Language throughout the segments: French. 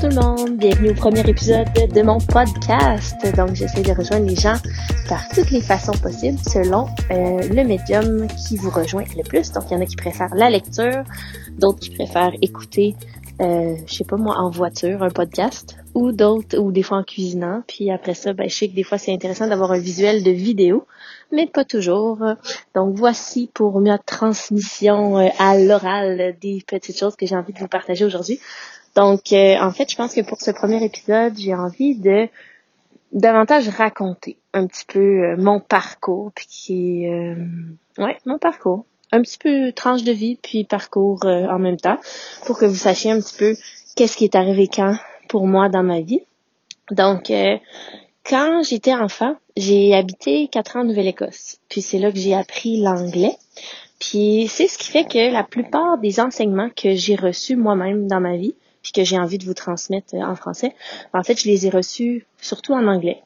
tout le monde, bienvenue au premier épisode de mon podcast. Donc j'essaie de rejoindre les gens par toutes les façons possibles selon euh, le médium qui vous rejoint le plus. Donc il y en a qui préfèrent la lecture, d'autres qui préfèrent écouter, euh, je sais pas moi, en voiture, un podcast, ou d'autres, ou des fois en cuisinant. Puis après ça, ben, je sais que des fois c'est intéressant d'avoir un visuel de vidéo, mais pas toujours. Donc voici pour ma transmission euh, à l'oral des petites choses que j'ai envie de vous partager aujourd'hui. Donc, euh, en fait, je pense que pour ce premier épisode, j'ai envie de davantage raconter un petit peu euh, mon parcours, puis qui euh, ouais, mon parcours, un petit peu tranche de vie, puis parcours en même temps, pour que vous sachiez un petit peu qu'est-ce qui est arrivé quand pour moi dans ma vie. Donc, quand j'étais enfant, j'ai habité quatre ans en Nouvelle-Écosse, puis c'est là que j'ai appris l'anglais. Puis c'est ce qui fait que la plupart des enseignements que j'ai reçus moi-même dans ma vie, puis que j'ai envie de vous transmettre euh, en français, en fait, je les ai reçus surtout en anglais.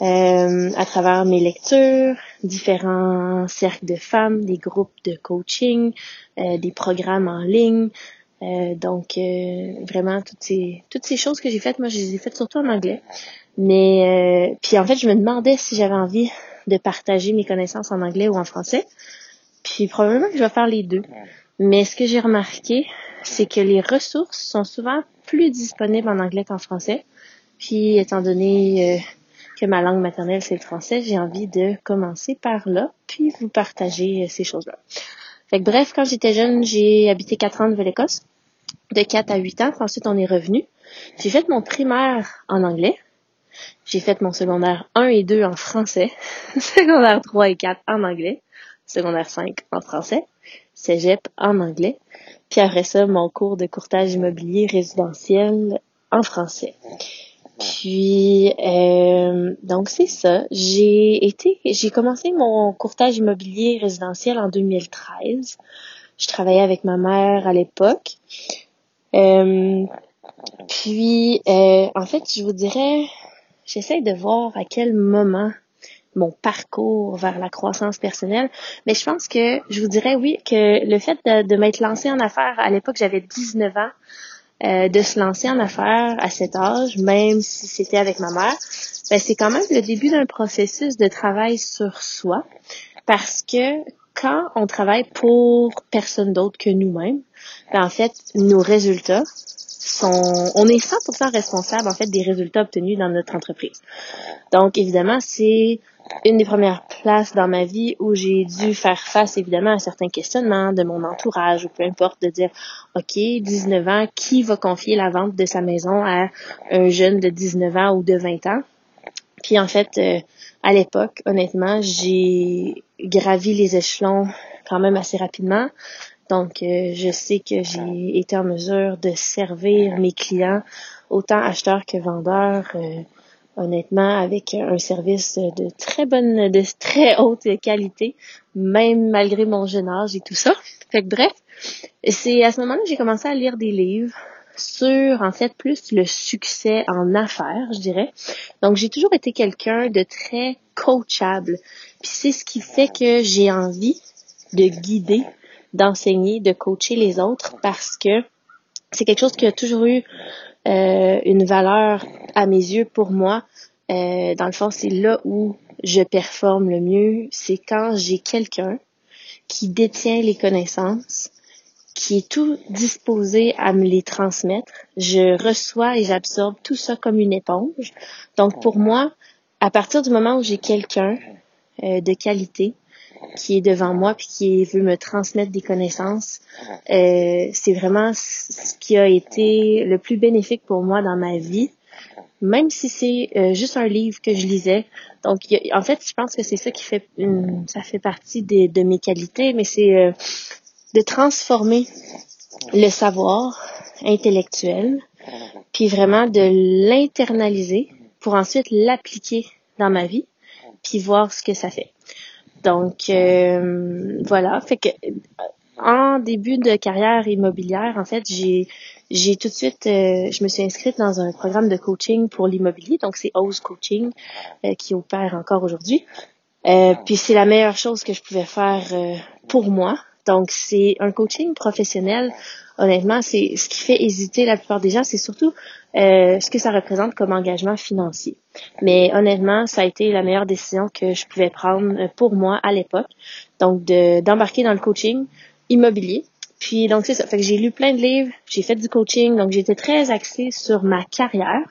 Euh, à travers mes lectures, différents cercles de femmes, des groupes de coaching, euh, des programmes en ligne. donc vraiment toutes ces toutes ces choses que j'ai faites, moi je les ai faites surtout en anglais. Mais puis en fait, je me demandais si j'avais envie de partager mes connaissances en anglais ou en français. Puis probablement que je vais faire les deux. Mais ce que j'ai remarqué, c'est que les ressources sont souvent plus disponibles en anglais qu'en français. Puis, étant donné euh, que ma langue maternelle, c'est le français, j'ai envie de commencer par là, puis vous partager euh, ces choses-là. Fait que, bref, quand j'étais jeune, j'ai habité quatre ans en Nouvelle-Écosse, de 4 à 8 ans. Ensuite, on est revenu. J'ai fait mon primaire en anglais. J'ai fait mon secondaire 1 et 2 en français. secondaire 3 et 4 en anglais. Secondaire 5 en français. Cégep en anglais. Puis après ça, mon cours de courtage immobilier résidentiel en français. Puis euh, donc c'est ça. J'ai été, j'ai commencé mon courtage immobilier résidentiel en 2013. Je travaillais avec ma mère à l'époque. Euh, puis euh, en fait, je vous dirais, j'essaie de voir à quel moment mon parcours vers la croissance personnelle. Mais je pense que je vous dirais oui que le fait de, m'être lancée en affaires, à l'époque j'avais 19 ans, euh, de se lancer en affaires à cet âge, même si c'était avec ma mère, ben, c'est quand même le début d'un processus de travail sur soi. Parce que quand on travaille pour personne d'autre que nous-mêmes, ben, en fait, nos résultats sont, on est 100% responsable, en fait, des résultats obtenus dans notre entreprise. Donc, évidemment, c'est une des premières places dans ma vie où j'ai dû faire face évidemment à certains questionnements de mon entourage ou peu importe de dire OK, 19 ans, qui va confier la vente de sa maison à un jeune de 19 ans ou de 20 ans? Puis en fait euh, à l'époque, honnêtement, j'ai gravi les échelons quand même assez rapidement. Donc euh, je sais que j'ai été en mesure de servir mes clients autant acheteurs que vendeurs euh, honnêtement, avec un service de très bonne, de très haute qualité, même malgré mon jeune âge et tout ça. Fait que bref, c'est à ce moment-là que j'ai commencé à lire des livres sur, en fait, plus le succès en affaires, je dirais. Donc, j'ai toujours été quelqu'un de très coachable. Puis c'est ce qui fait que j'ai envie de guider, d'enseigner, de coacher les autres parce que c'est quelque chose qui a toujours eu euh, une valeur à mes yeux pour moi. Euh, dans le fond, c'est là où je performe le mieux. C'est quand j'ai quelqu'un qui détient les connaissances, qui est tout disposé à me les transmettre. Je reçois et j'absorbe tout ça comme une éponge. Donc pour moi, à partir du moment où j'ai quelqu'un euh, de qualité qui est devant moi puis qui veut me transmettre des connaissances, euh, c'est vraiment ce qui a été le plus bénéfique pour moi dans ma vie même si c'est euh, juste un livre que je lisais. Donc, en fait, je pense que c'est ça qui fait, ça fait partie de mes qualités, mais c'est euh, de transformer le savoir intellectuel, puis vraiment de l'internaliser pour ensuite l'appliquer dans ma vie, puis voir ce que ça fait. Donc, euh, voilà. Fait que en début de carrière immobilière, en fait, j'ai j'ai tout de suite, euh, je me suis inscrite dans un programme de coaching pour l'immobilier, donc c'est Ose Coaching euh, qui opère encore aujourd'hui. Euh, puis c'est la meilleure chose que je pouvais faire pour moi. Donc c'est un coaching professionnel. Honnêtement, c'est ce qui fait hésiter la plupart des gens, c'est surtout euh, ce que ça représente comme engagement financier. Mais honnêtement, ça a été la meilleure décision que je pouvais prendre pour moi à l'époque. Donc, d'embarquer dans le coaching immobilier. Puis, donc, c'est ça. Fait que j'ai lu plein de livres, j'ai fait du coaching, donc j'étais très axée sur ma carrière.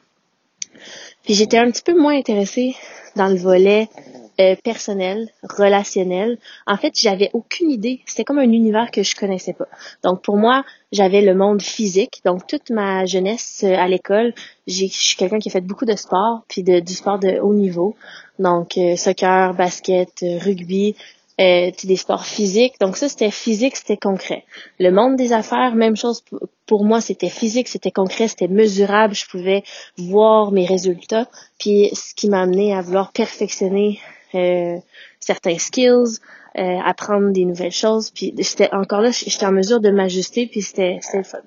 Puis, j'étais un petit peu moins intéressée dans le volet euh, personnel, relationnel. En fait, j'avais aucune idée. C'était comme un univers que je connaissais pas. Donc pour moi, j'avais le monde physique. Donc toute ma jeunesse euh, à l'école, je suis quelqu'un qui a fait beaucoup de sport, puis de, du sport de haut niveau. Donc euh, soccer, basket, rugby, euh, des sports physiques. Donc ça, c'était physique, c'était concret. Le monde des affaires, même chose pour moi, c'était physique, c'était concret, c'était mesurable. Je pouvais voir mes résultats. Puis ce qui m'a amené à vouloir perfectionner euh, certains skills, euh, apprendre des nouvelles choses. Puis j'étais encore là, j'étais en mesure de m'ajuster, puis c'était.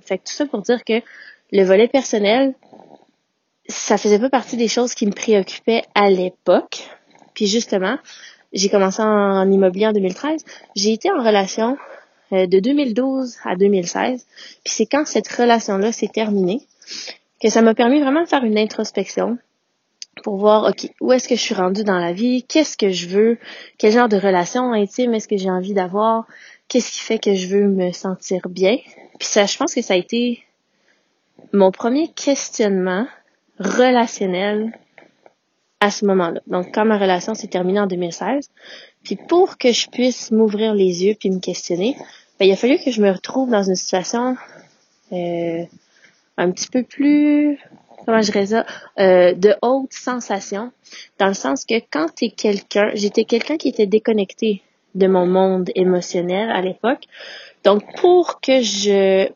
Fait que tout ça pour dire que le volet personnel, ça faisait pas partie des choses qui me préoccupaient à l'époque. Puis justement, j'ai commencé en, immobilier en 2013. J'ai été en relation euh, de 2012 à 2016. Puis c'est quand cette relation-là s'est terminée que ça m'a permis vraiment de faire une introspection, pour voir, OK, où est-ce que je suis rendue dans la vie? Qu'est-ce que je veux? Quel genre de relation intime est-ce que j'ai envie d'avoir? Qu'est-ce qui fait que je veux me sentir bien? Puis ça, je pense que ça a été mon premier questionnement relationnel à ce moment-là. Donc, quand ma relation s'est terminée en 2016, puis pour que je puisse m'ouvrir les yeux puis me questionner, ben, il a fallu que je me retrouve dans une situation euh, un petit peu plus comment je ça, euh, de haute sensation, dans le sens que quand t'es quelqu'un, j'étais quelqu'un qui était déconnecté de mon monde émotionnel à l'époque. Donc, pour que je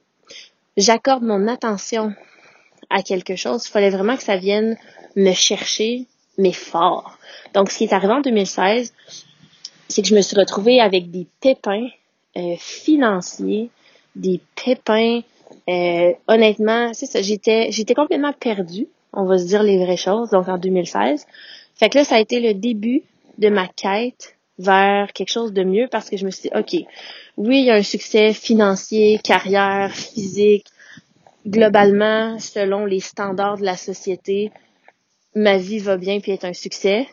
j'accorde mon attention à quelque chose, il fallait vraiment que ça vienne me chercher, mais fort. Donc, ce qui est arrivé en 2016, c'est que je me suis retrouvée avec des pépins euh, financiers, des pépins euh, honnêtement, c'est ça, j'étais j'étais complètement perdue, on va se dire les vraies choses, donc en 2016. Fait que là, ça a été le début de ma quête vers quelque chose de mieux parce que je me suis dit, OK, oui, il y a un succès financier, carrière, physique, globalement, selon les standards de la société, ma vie va bien puis est un succès.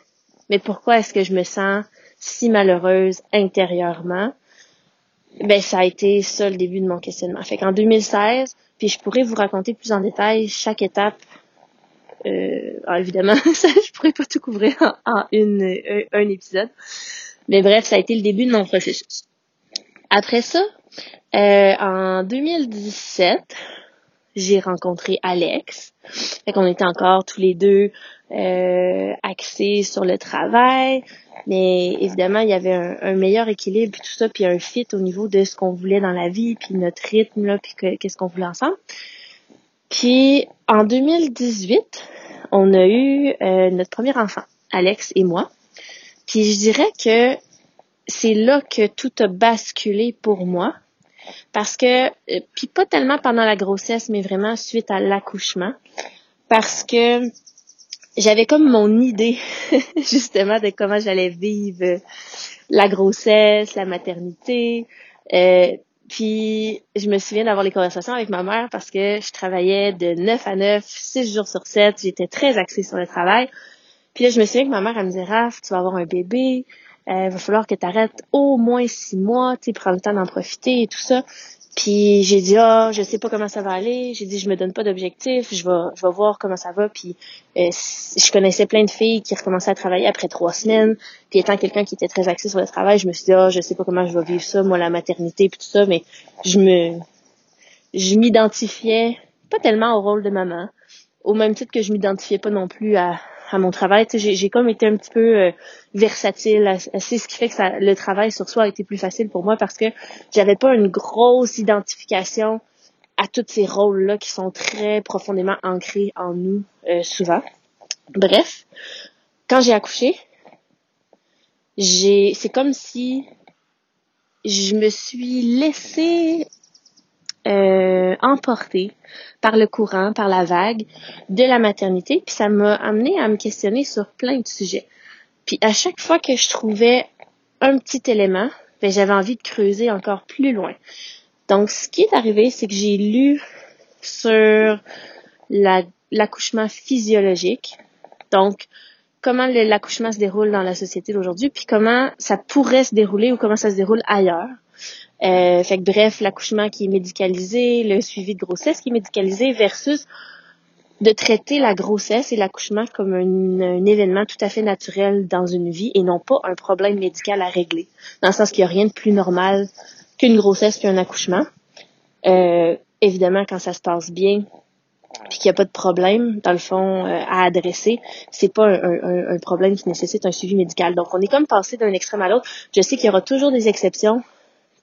Mais pourquoi est-ce que je me sens si malheureuse intérieurement? Ben ça a été ça le début de mon questionnement. Fait qu'en 2016, puis je pourrais vous raconter plus en détail chaque étape. Euh, évidemment, je pourrais pas tout couvrir en, une, un, un, épisode. Mais bref, ça a été le début de mon processus. Après ça, euh, en 2017, j'ai rencontré Alex. Fait qu'on était encore tous les deux euh, axés sur le travail. Mais évidemment, il y avait un, meilleur équilibre puis tout ça, puis un fit au niveau de ce qu'on voulait dans la vie, puis notre rythme là, puis qu'est-ce qu'on voulait ensemble. Puis en 2018, on a eu euh, notre premier enfant, Alex et moi. Puis je dirais que c'est là que tout a basculé pour moi. Parce que, euh, puis pas tellement pendant la grossesse, mais vraiment suite à l'accouchement. Parce que j'avais comme mon idée justement de comment j'allais vivre la grossesse, la maternité. Euh, puis je me souviens d'avoir les conversations avec ma mère parce que je travaillais de 9 à 9, 6 jours sur 7. J'étais très axée sur le travail. Puis là, je me souviens que ma mère, elle me disait, Raph, tu vas avoir un bébé, euh, va falloir que tu arrêtes au moins six mois, tu prends le temps d'en profiter et tout ça. Puis j'ai dit ah, je sais pas comment ça va aller. J'ai dit je me donne pas d'objectif, je vais je vais voir comment ça va. Puis euh, je connaissais plein de filles qui recommençaient à travailler après trois semaines. Puis étant quelqu'un qui était très axé sur le travail, je me suis dit ah, je sais pas comment je vais vivre ça, moi la maternité puis tout ça, mais je me je m'identifiais pas tellement au rôle de maman, au même titre que je m'identifiais pas non plus à à mon travail. J'ai, comme été un petit peu euh, versatile, c'est ce qui fait que ça, le travail sur soi a été plus facile pour moi parce que j'avais pas une grosse identification à tous ces rôles-là qui sont très profondément ancrés en nous euh, souvent. Bref, quand j'ai accouché, j'ai, c'est comme si je me suis laissée euh, emportée par le courant, par la vague de la maternité, puis ça m'a amené à me questionner sur plein de sujets. Puis à chaque fois que je trouvais un petit élément, ben, j'avais envie de creuser encore plus loin. Donc ce qui est arrivé, c'est que j'ai lu sur la l'accouchement physiologique. Donc, comment l'accouchement se déroule dans la société d'aujourd'hui, puis comment ça pourrait se dérouler ou comment ça se déroule ailleurs. Euh, fait que bref, l'accouchement qui est médicalisé, le suivi de grossesse qui est médicalisé versus de traiter la grossesse et l'accouchement comme un, événement tout à fait naturel dans une vie et non pas un problème médical à régler. Dans le sens qu'il n'y a rien de plus normal qu'une grossesse puis un accouchement. Euh, évidemment, quand ça se passe bien, puis qu'il n'y a pas de problème, dans le fond, euh, à adresser, c'est pas un, un, problème qui nécessite un suivi médical. Donc, on est comme passé d'un extrême à l'autre. Je sais qu'il y aura toujours des exceptions,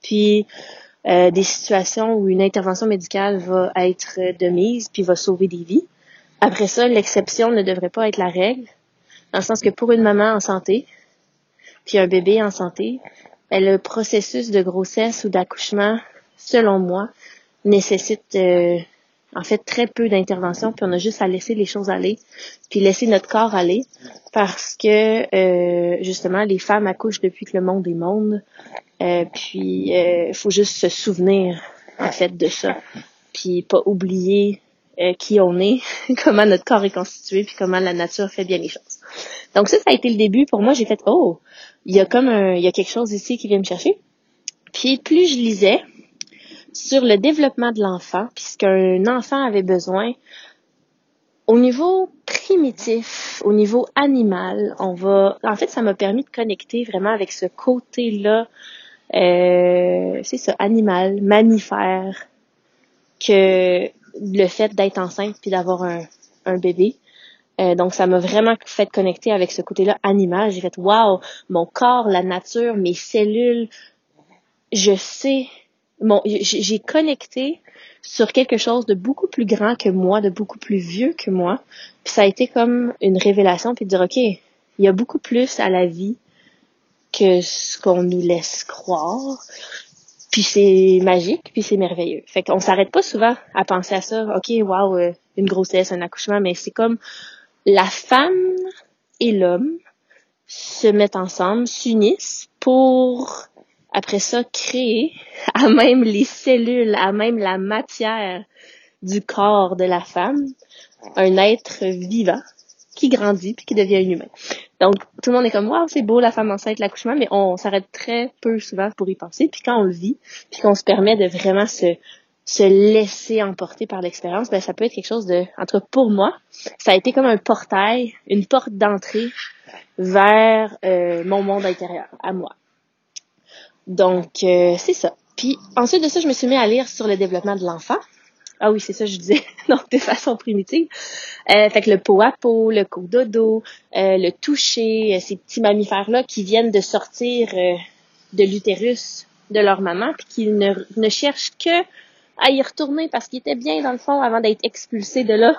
puis euh, des situations où une intervention médicale va être de mise, puis va sauver des vies. Après ça, l'exception ne devrait pas être la règle, dans le sens que pour une maman en santé, puis un bébé en santé, ben, le processus de grossesse ou d'accouchement, selon moi, nécessite euh, en fait très peu d'intervention, puis on a juste à laisser les choses aller, puis laisser notre corps aller, parce que euh, justement les femmes accouchent depuis que le monde est monde, euh, puis il faut juste se souvenir en fait de ça, puis pas oublier qui on est, comment notre corps est constitué, puis comment la nature fait bien les choses. Donc ça, ça a été le début. Pour moi, j'ai fait oh, il y a comme il y a quelque chose ici qui vient me chercher. Puis plus je lisais, sur le développement de l'enfant, puisqu'un enfant avait besoin au niveau primitif, au niveau animal, on va, en fait, ça m'a permis de connecter vraiment avec ce côté-là, euh, c'est ça, animal, mammifère, que le fait d'être enceinte puis d'avoir un, un bébé. Euh, donc, ça m'a vraiment fait connecter avec ce côté-là animal. J'ai fait, wow, mon corps, la nature, mes cellules, je sais bon, j'ai connecté sur quelque chose de beaucoup plus grand que moi, de beaucoup plus vieux que moi. Puis ça a été comme une révélation, puis de dire, OK, il y a beaucoup plus à la vie que ce qu'on nous laisse croire. Puis c'est magique, puis c'est merveilleux. Fait qu'on s'arrête pas souvent à penser à ça. OK, wow, euh, une grossesse, un accouchement, mais c'est comme la femme et l'homme se mettent ensemble, s'unissent pour après ça, créer à même les cellules, à même la matière du corps de la femme, un être vivant qui grandit puis qui devient un humain. Donc, tout le monde est comme, waouh, c'est beau la femme enceinte, l'accouchement, mais on s'arrête très peu souvent pour y penser. Puis quand on le vit, puis qu'on se permet de vraiment se, se laisser emporter par l'expérience, ben ça peut être quelque chose de, entre pour moi, ça a été comme un portail, une porte d'entrée vers euh, mon monde intérieur, à moi. Donc, euh, c'est ça. Puis ensuite de ça, je me suis mis à lire sur le développement de l'enfant. Ah oui, c'est ça, je disais, donc de façon primitive. Euh, fait que le pot à peau, le cododo, euh, le toucher, euh, ces petits mammifères-là qui viennent de sortir de l'utérus de leur maman, puis qui ne, ne cherchent que à y retourner parce qu'ils étaient bien dans le fond avant d'être expulsés de là.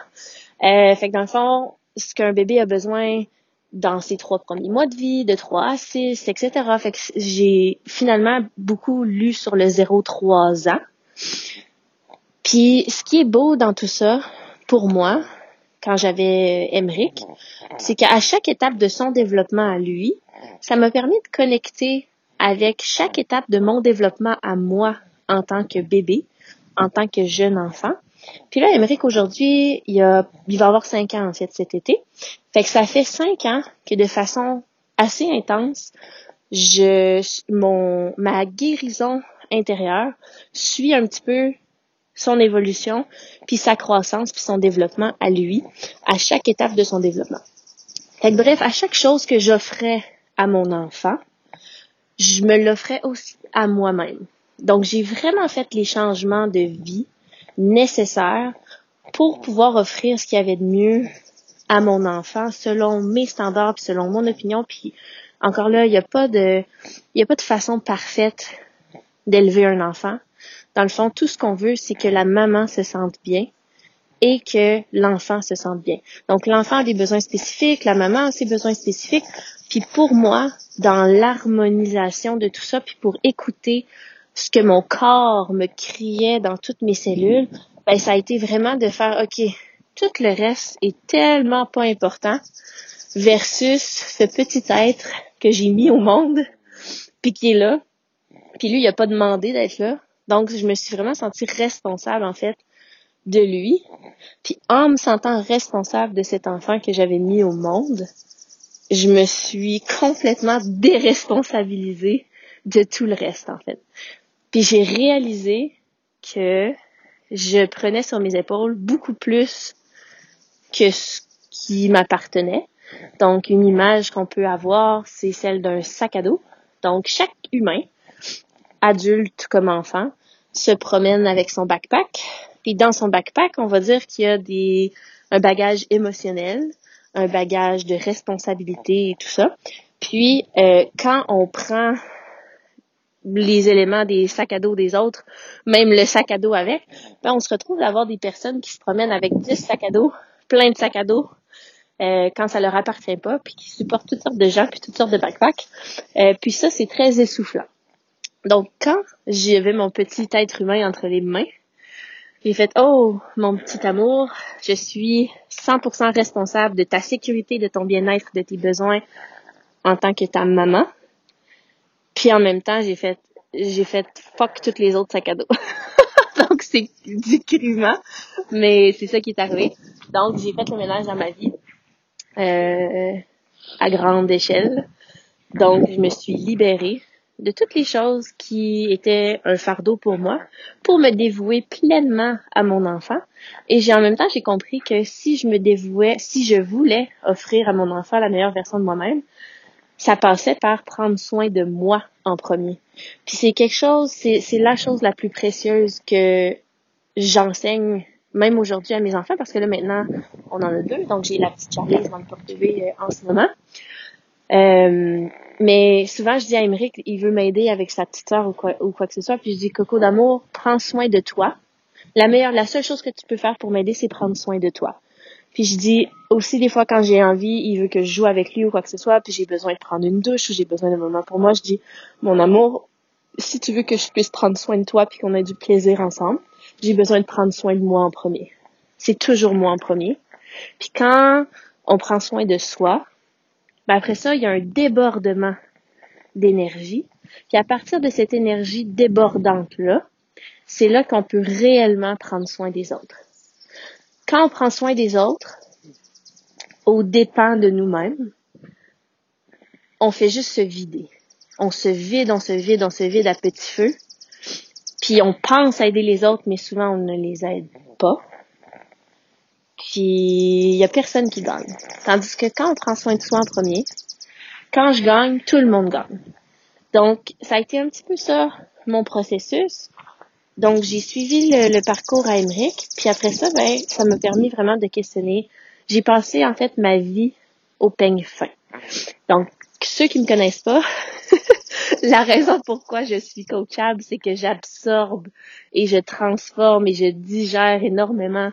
fait que dans le fond, ce qu'un bébé a besoin dans ses trois premiers mois de vie, de 3 à 6, etc. Fait que j'ai finalement beaucoup lu sur le 0-3 ans. Puis ce qui est beau dans tout ça, pour moi, quand j'avais Emric, c'est qu'à chaque étape de son développement à lui, ça m'a permis de connecter avec chaque étape de mon développement à moi en tant que bébé, en tant que jeune enfant. Puis là, Emmerich, aujourd'hui, il, a, il va avoir cinq ans, en fait, cet été. Fait que ça fait cinq ans que de façon assez intense, ma guérison intérieure suit un petit peu son évolution, puis sa croissance, puis son développement à lui, à chaque étape de son développement. Fait que bref, à chaque chose que j'offrais à mon enfant, je me l'offrais aussi à moi-même. Donc, j'ai vraiment fait les changements de vie nécessaire pour pouvoir offrir ce qu'il y avait de mieux à mon enfant selon mes standards puis selon mon opinion. Puis encore là il n'y a pas de il y a pas de façon parfaite d'élever un enfant. Dans le fond tout ce qu'on veut c'est que la maman se sente bien et que l'enfant se sente bien. Donc l'enfant a des besoins spécifiques la maman a ses besoins spécifiques. Puis pour moi dans l'harmonisation de tout ça puis pour écouter ce que mon corps me criait dans toutes mes cellules, ben, ça a été vraiment de faire, OK, tout le reste est tellement pas important versus ce petit être que j'ai mis au monde, puis qui est là. Puis lui, il a pas demandé d'être là. Donc, je me suis vraiment sentie responsable, en fait, de lui. Puis en me sentant responsable de cet enfant que j'avais mis au monde, je me suis complètement déresponsabilisée de tout le reste, en fait. Puis j'ai réalisé que je prenais sur mes épaules beaucoup plus que ce qui m'appartenait. Donc, une image qu'on peut avoir, c'est celle d'un sac à dos. Donc, chaque humain, adulte comme enfant, se promène avec son backpack. Puis dans son backpack, on va dire qu'il y a des, un bagage émotionnel, un bagage de responsabilité et tout ça. Puis euh, quand on prend les éléments des sacs à dos des autres, même le sac à dos avec, ben on se retrouve à avoir des personnes qui se promènent avec 10 sacs à dos, plein de sacs à dos, euh, quand ça leur appartient pas, puis qui supportent toutes sortes de gens, puis toutes sortes de backpacks. Euh, puis ça, c'est très essoufflant. Donc, quand j'avais mon petit être humain entre les mains, j'ai fait, oh, mon petit amour, je suis 100% responsable de ta sécurité, de ton bien-être, de tes besoins en tant que ta maman. Puis en même temps, j'ai fait, j'ai fait fuck toutes les autres sacs à dos. Donc c'est du criment, mais c'est ça qui est arrivé. Donc j'ai fait le ménage dans ma vie euh, à grande échelle. Donc je me suis libérée de toutes les choses qui étaient un fardeau pour moi pour me dévouer pleinement à mon enfant. Et j'ai en même temps, j'ai compris que si je me dévouais, si je voulais offrir à mon enfant la meilleure version de moi-même, ça passait par prendre soin de moi en premier. Puis c'est quelque chose, c'est, la chose la plus précieuse que j'enseigne même aujourd'hui à mes enfants parce que là maintenant on en a deux donc j'ai la petite Charlize dans le porte euh, en ce moment euh, mais souvent, je dis à Émeric, il veut m'aider avec sa petite soeur ou quoi, ou quoi que ce soit. Puis je dis, Coco d'amour, prends soin de toi. La meilleure, la seule chose que tu peux faire pour m'aider, c'est prendre soin de toi. Puis je dis aussi des fois quand j'ai envie, il veut que je joue avec lui ou quoi que ce soit, puis j'ai besoin de prendre une douche ou j'ai besoin d'un moment pour moi, je dis mon amour, si tu veux que je puisse prendre soin de toi puis qu'on ait du plaisir ensemble, j'ai besoin de prendre soin de moi en premier. C'est toujours moi en premier. Puis quand on prend soin de soi, ben après ça, il y a un débordement d'énergie. Puis à partir de cette énergie débordante-là, c'est là qu'on peut réellement prendre soin des autres. Quand on prend soin des autres, au dépend de nous-mêmes, on fait juste se vider. On se vide, on se vide, on se vide à petit feu. Puis on pense aider les autres, mais souvent on ne les aide pas. Puis il y a personne qui gagne. Tandis que quand on prend soin de soi en premier, quand je gagne, tout le monde gagne. Donc, ça a été un petit peu ça, mon processus. Donc, j'ai suivi le, parcours à Emmerich, puis après ça, ben, ça m'a permis vraiment de questionner. J'ai passé, en fait, ma vie au peigne fin. Donc, ceux qui me connaissent pas, la raison pourquoi je suis coachable, c'est que j'absorbe et je transforme et je digère énormément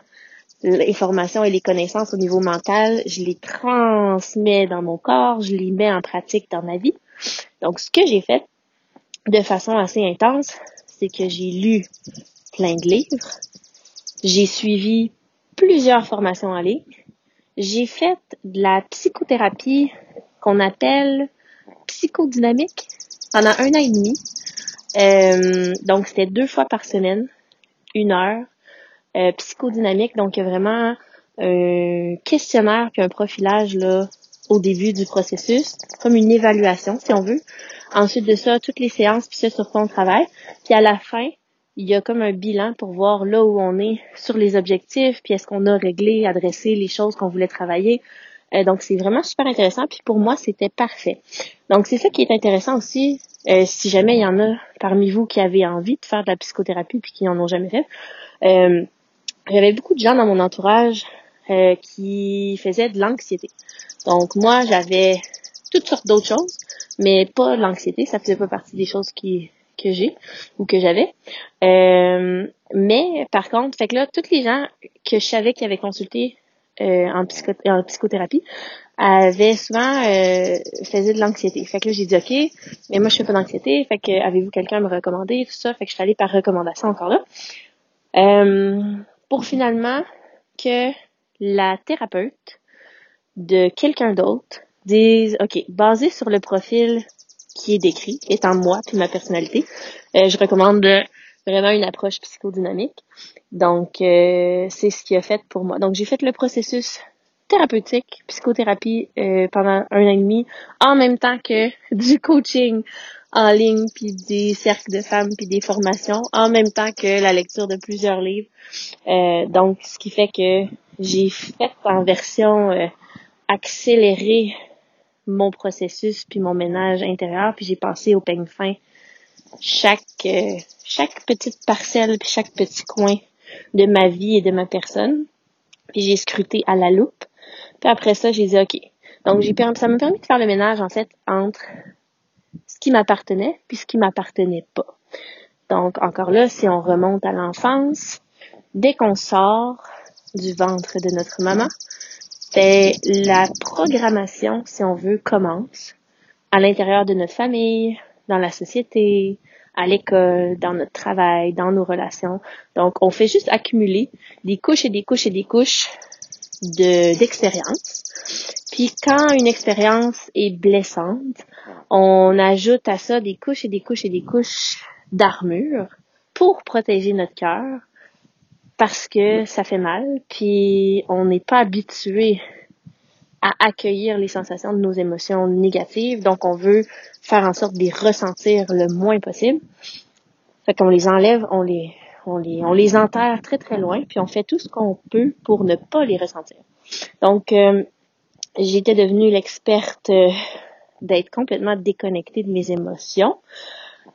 l'information et les connaissances au niveau mental, je les transmets dans mon corps, je les mets en pratique dans ma vie. Donc, ce que j'ai fait de façon assez intense, c'est que j'ai lu plein de livres, j'ai suivi plusieurs formations en ligne, j'ai fait de la psychothérapie qu'on appelle psychodynamique pendant un an et demi. Euh, donc, c'était deux fois par semaine, une heure, euh, psychodynamique. Donc, vraiment un questionnaire puis un profilage là au début du processus, comme une évaluation, si on veut. Ensuite de ça, toutes les séances, puis ça sur ton travail. Puis à la fin, il y a comme un bilan pour voir là où on est sur les objectifs, puis est-ce qu'on a réglé, adressé les choses qu'on voulait travailler. Euh, donc c'est vraiment super intéressant. Puis pour moi, c'était parfait. Donc c'est ça qui est intéressant aussi. Euh, si jamais il y en a parmi vous qui avez envie de faire de la psychothérapie puis qui n'en ont jamais fait, euh, j'avais beaucoup de gens dans mon entourage euh, qui faisaient de l'anxiété. Donc moi, j'avais toutes sortes d'autres choses, mais pas l'anxiété, ça faisait pas partie des choses qui que j'ai ou que j'avais. Euh, mais par contre, fait que là, toutes les gens que je savais qui avaient consulté euh, en, psycho en psychothérapie avaient souvent euh, faisaient de l'anxiété. Fait que là, j'ai dit OK, mais moi je fais pas d'anxiété, fait que avez-vous quelqu'un à me recommander, tout ça, fait que je suis allée par recommandation encore là. Euh, pour finalement que la thérapeute de quelqu'un d'autre dise, OK, basé sur le profil qui est décrit, étant moi puis ma personnalité, euh, je recommande vraiment une approche psychodynamique. Donc, euh, c'est ce qui a fait pour moi. Donc, j'ai fait le processus thérapeutique, psychothérapie euh, pendant un an et demi, en même temps que du coaching en ligne, puis des cercles de femmes, puis des formations, en même temps que la lecture de plusieurs livres. Euh, donc, ce qui fait que j'ai fait en version euh, accélérée mon processus puis mon ménage intérieur, puis j'ai passé au peigne fin chaque euh, chaque petite parcelle puis chaque petit coin de ma vie et de ma personne. Puis j'ai scruté à la loupe. Puis après ça, j'ai dit OK. Donc j'ai ça m'a permis de faire le ménage en fait entre ce qui m'appartenait puis ce qui m'appartenait pas. Donc encore là, si on remonte à l'enfance, dès qu'on sort du ventre de notre maman, ben, la programmation, si on veut, commence à l'intérieur de notre famille, dans la société, à l'école, dans notre travail, dans nos relations. Donc, on fait juste accumuler des couches et des couches et des couches de d'expérience. Puis quand une expérience est blessante, on ajoute à ça des couches et des couches et des couches d'armure pour protéger notre cœur parce que ça fait mal, puis on n'est pas habitué à accueillir les sensations de nos émotions négatives, donc on veut faire en sorte de les ressentir le moins possible. Fait qu'on les enlève, on les, on les, on les enterre très très loin, puis on fait tout ce qu'on peut pour ne pas les ressentir. Donc, euh, j'étais devenue l'experte euh, d'être complètement déconnectée de mes émotions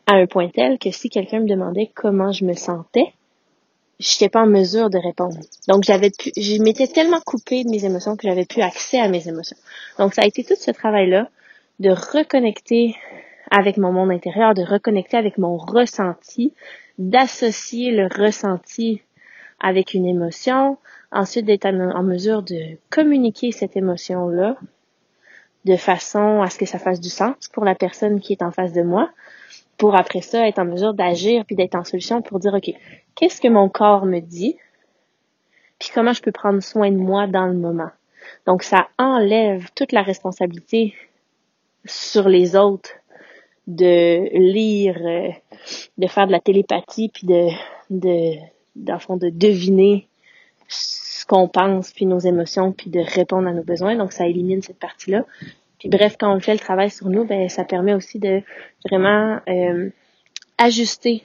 à un point tel que si quelqu'un me demandait comment je me sentais, j'étais pas en mesure de répondre. Donc j'avais pu, je m'étais tellement coupée de mes émotions que j'avais plus accès à mes émotions. Donc ça a été tout ce travail-là de reconnecter avec mon monde intérieur, de reconnecter avec mon ressenti, d'associer le ressenti avec une émotion, ensuite d'être en mesure de communiquer cette émotion-là de façon à ce que ça fasse du sens pour la personne qui est en face de moi, pour après ça être en mesure d'agir puis d'être en solution pour dire ok qu'est-ce que mon corps me dit? Puis comment je peux prendre soin de moi dans le moment? Donc ça enlève toute la responsabilité sur les autres de lire euh, de faire de la télépathie puis de de deviner ce qu'on pense puis nos émotions puis de répondre à nos besoins. Donc ça élimine cette partie là bref, quand on fait le travail sur nous, ben ça permet aussi de vraiment euh, ajuster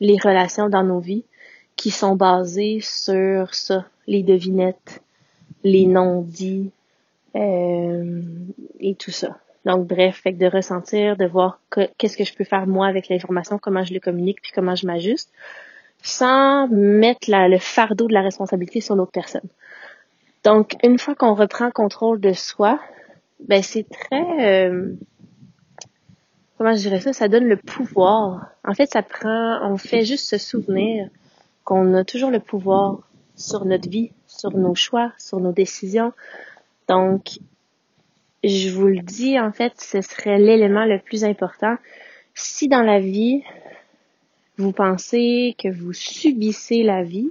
les relations dans nos vies qui sont basées sur ça, les devinettes, les non-dits euh, et tout ça. Donc bref, fait que de ressentir, de voir qu'est-ce que je peux faire moi avec l'information, comment je le communique, puis comment je m'ajuste, sans mettre le fardeau de la responsabilité sur l'autre personne. Donc une fois qu'on reprend contrôle de soi, ben c'est très euh, comment je dirais ça, ça donne le pouvoir. En fait, ça prend, on fait juste se souvenir qu'on a toujours le pouvoir sur notre vie, sur nos choix, sur nos décisions. Donc, je vous le dis, en fait, ce serait l'élément le plus important. Si dans la vie, vous pensez que vous subissez la vie,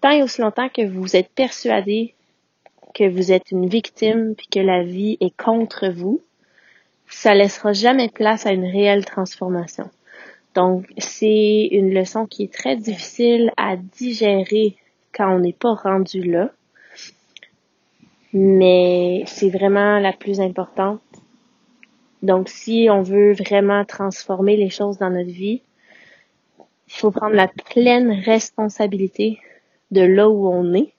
tant et aussi longtemps que vous êtes persuadé que vous êtes une victime puis que la vie est contre vous, ça laissera jamais place à une réelle transformation. Donc, c'est une leçon qui est très difficile à digérer quand on n'est pas rendu là. Mais c'est vraiment la plus importante. Donc, si on veut vraiment transformer les choses dans notre vie, il faut prendre la pleine responsabilité de là où on est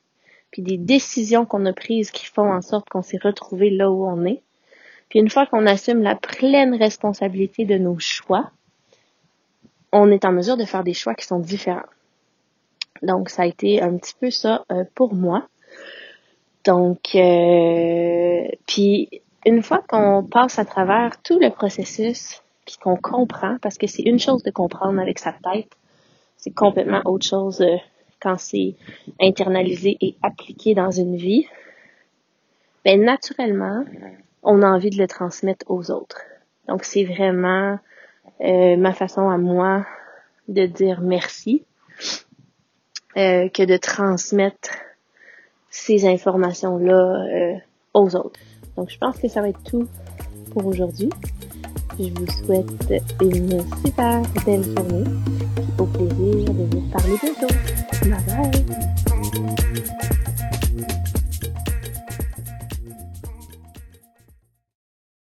puis des décisions qu'on a prises qui font en sorte qu'on s'est retrouvé là où on est. Puis une fois qu'on assume la pleine responsabilité de nos choix, on est en mesure de faire des choix qui sont différents. Donc ça a été un petit peu ça euh, pour moi. Donc euh, puis une fois qu'on passe à travers tout le processus, puis qu'on comprend, parce que c'est une chose de comprendre avec sa tête, c'est complètement autre chose euh, quand c'est internalisé et appliqué dans une vie, ben naturellement, on a envie de le transmettre aux autres. Donc c'est vraiment euh, ma façon à moi de dire merci euh, que de transmettre ces informations-là euh, aux autres. Donc je pense que ça va être tout pour aujourd'hui. Je vous souhaite une super belle journée au Bye.